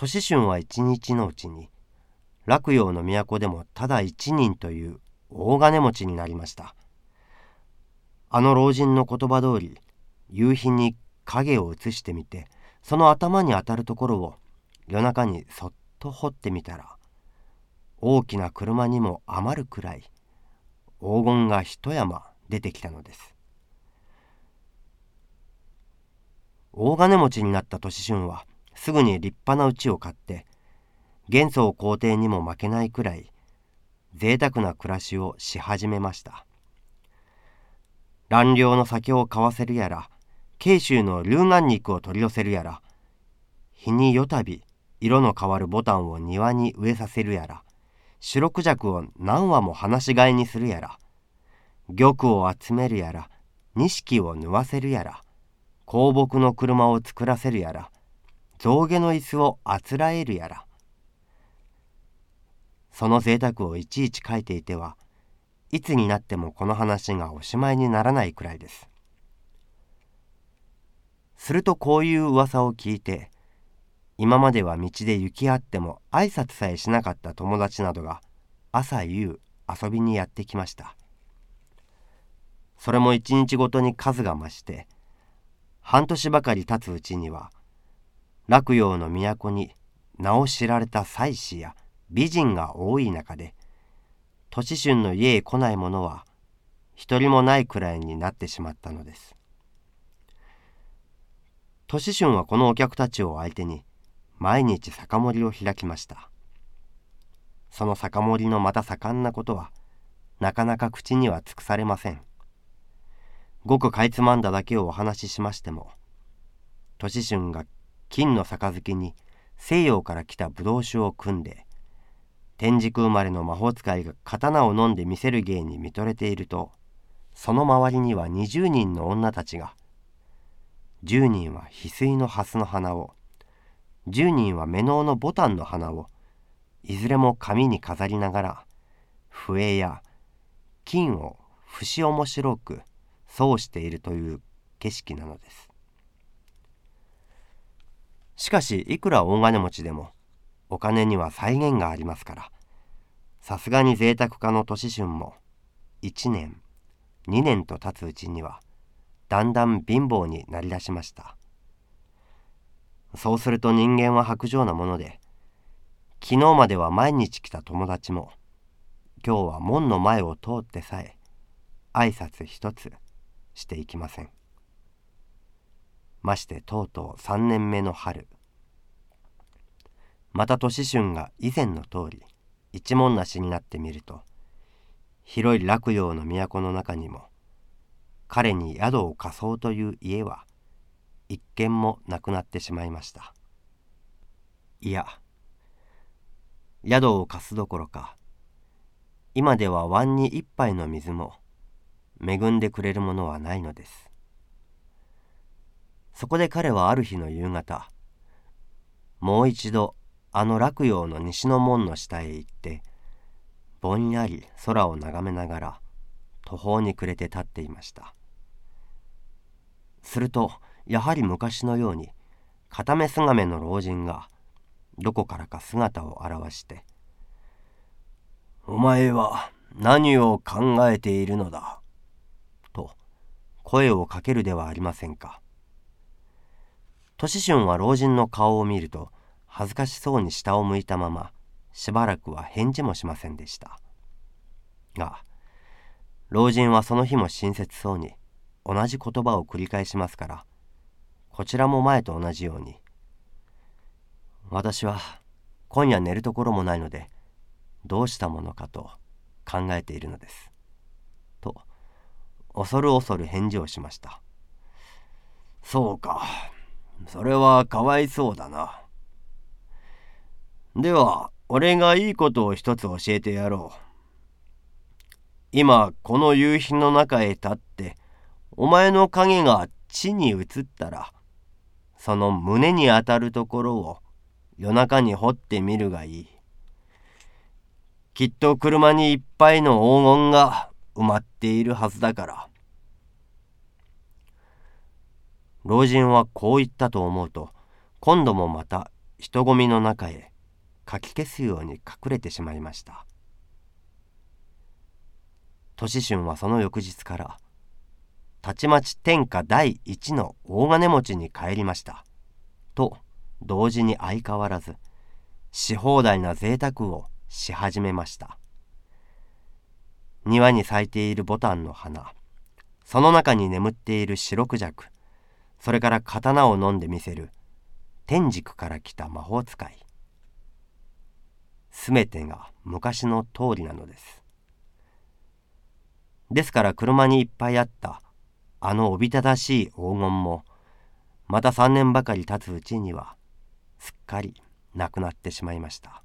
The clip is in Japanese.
年春は一日のうちに洛陽の都でもただ一人という大金持ちになりました。あの老人の言葉通り夕日に影を映してみてその頭に当たるところを夜中にそっと掘ってみたら大きな車にも余るくらい黄金が一山出てきたのです。大金持ちになった年春はすぐに立派な家を買って元宗皇帝にも負けないくらい贅沢な暮らしをし始めました。乱量の酒を買わせるやら慶州の龍眼肉を取り寄せるやら日に夜旅色の変わるボタンを庭に植えさせるやら白クジャクを何羽も放し飼いにするやら玉を集めるやら錦を縫わせるやら香木の車を作らせるやら象牙の椅子をあつらえるやら。その贅沢をいちいち書いていてはいつになってもこの話がおしまいにならないくらいです。するとこういう噂を聞いて今までは道で行き合っても挨拶さえしなかった友達などが朝夕遊びにやってきました。それも一日ごとに数が増して半年ばかり経つうちには洛陽の都に名を知られた妻子や美人が多い中で年春の家へ来ない者は一人もないくらいになってしまったのです。年春はこのお客たちを相手に毎日酒盛りを開きました。その酒盛りのまた盛んなことはなかなか口には尽くされません。ごくかいつまんだだけをお話ししましても年春が金の杯に西洋から来た葡萄酒を汲んで天竺生まれの魔法使いが刀を飲んで見せる芸に見とれているとその周りには20人の女たちが10人は翡翠の蓮の花を10人は目ののボタンの花をいずれも紙に飾りながら笛や金を節面白く奏しているという景色なのです。しかしいくら大金持ちでもお金には際限がありますから。さすがに贅沢家の年春も1年2年と経つうちにはだんだん貧乏になりだしました。そうすると人間は薄情なもので昨日までは毎日来た友達も今日は門の前を通ってさえ挨拶一つしていきません。ましてとうとう3年目の春。また年春が以前の通り一文無しになってみると広い洛陽の都の中にも彼に宿を貸そうという家は一軒もなくなってしまいました。いや宿を貸すどころか今では湾に一杯の水も恵んでくれるものはないのです。そこで彼はある日の夕方もう一度あの洛陽の西の門の下へ行ってぼんやり空を眺めながら途方に暮れて立っていましたするとやはり昔のように片目すがめの老人がどこからか姿を現して「お前は何を考えているのだ」と声をかけるではありませんか。年春は老人の顔を見ると恥ずかしそうに下を向いたまましばらくは返事もしませんでした。が老人はその日も親切そうに同じ言葉を繰り返しますからこちらも前と同じように「私は今夜寝るところもないのでどうしたものかと考えているのです」と恐る恐る返事をしました「そうか。それはかわいそうだな。では、俺がいいことを一つ教えてやろう。今、この夕日の中へ立って、お前の影が地に移ったら、その胸に当たるところを夜中に掘ってみるがいい。きっと車にいっぱいの黄金が埋まっているはずだから。老人はこう言ったと思うと今度もまた人混みの中へかき消すように隠れてしまいました。年春はその翌日からたちまち天下第一の大金持ちに帰りました。と同時に相変わらずし放題な贅沢をし始めました。庭に咲いているボタンの花その中に眠っている白クジャクそれから刀を飲んでみせる。天竺から来た魔法使い。すべてが昔の通りなのです。ですから車にいっぱいあった。あのおびただしい黄金もまた3年ばかり経つうちにはすっかりなくなってしまいました。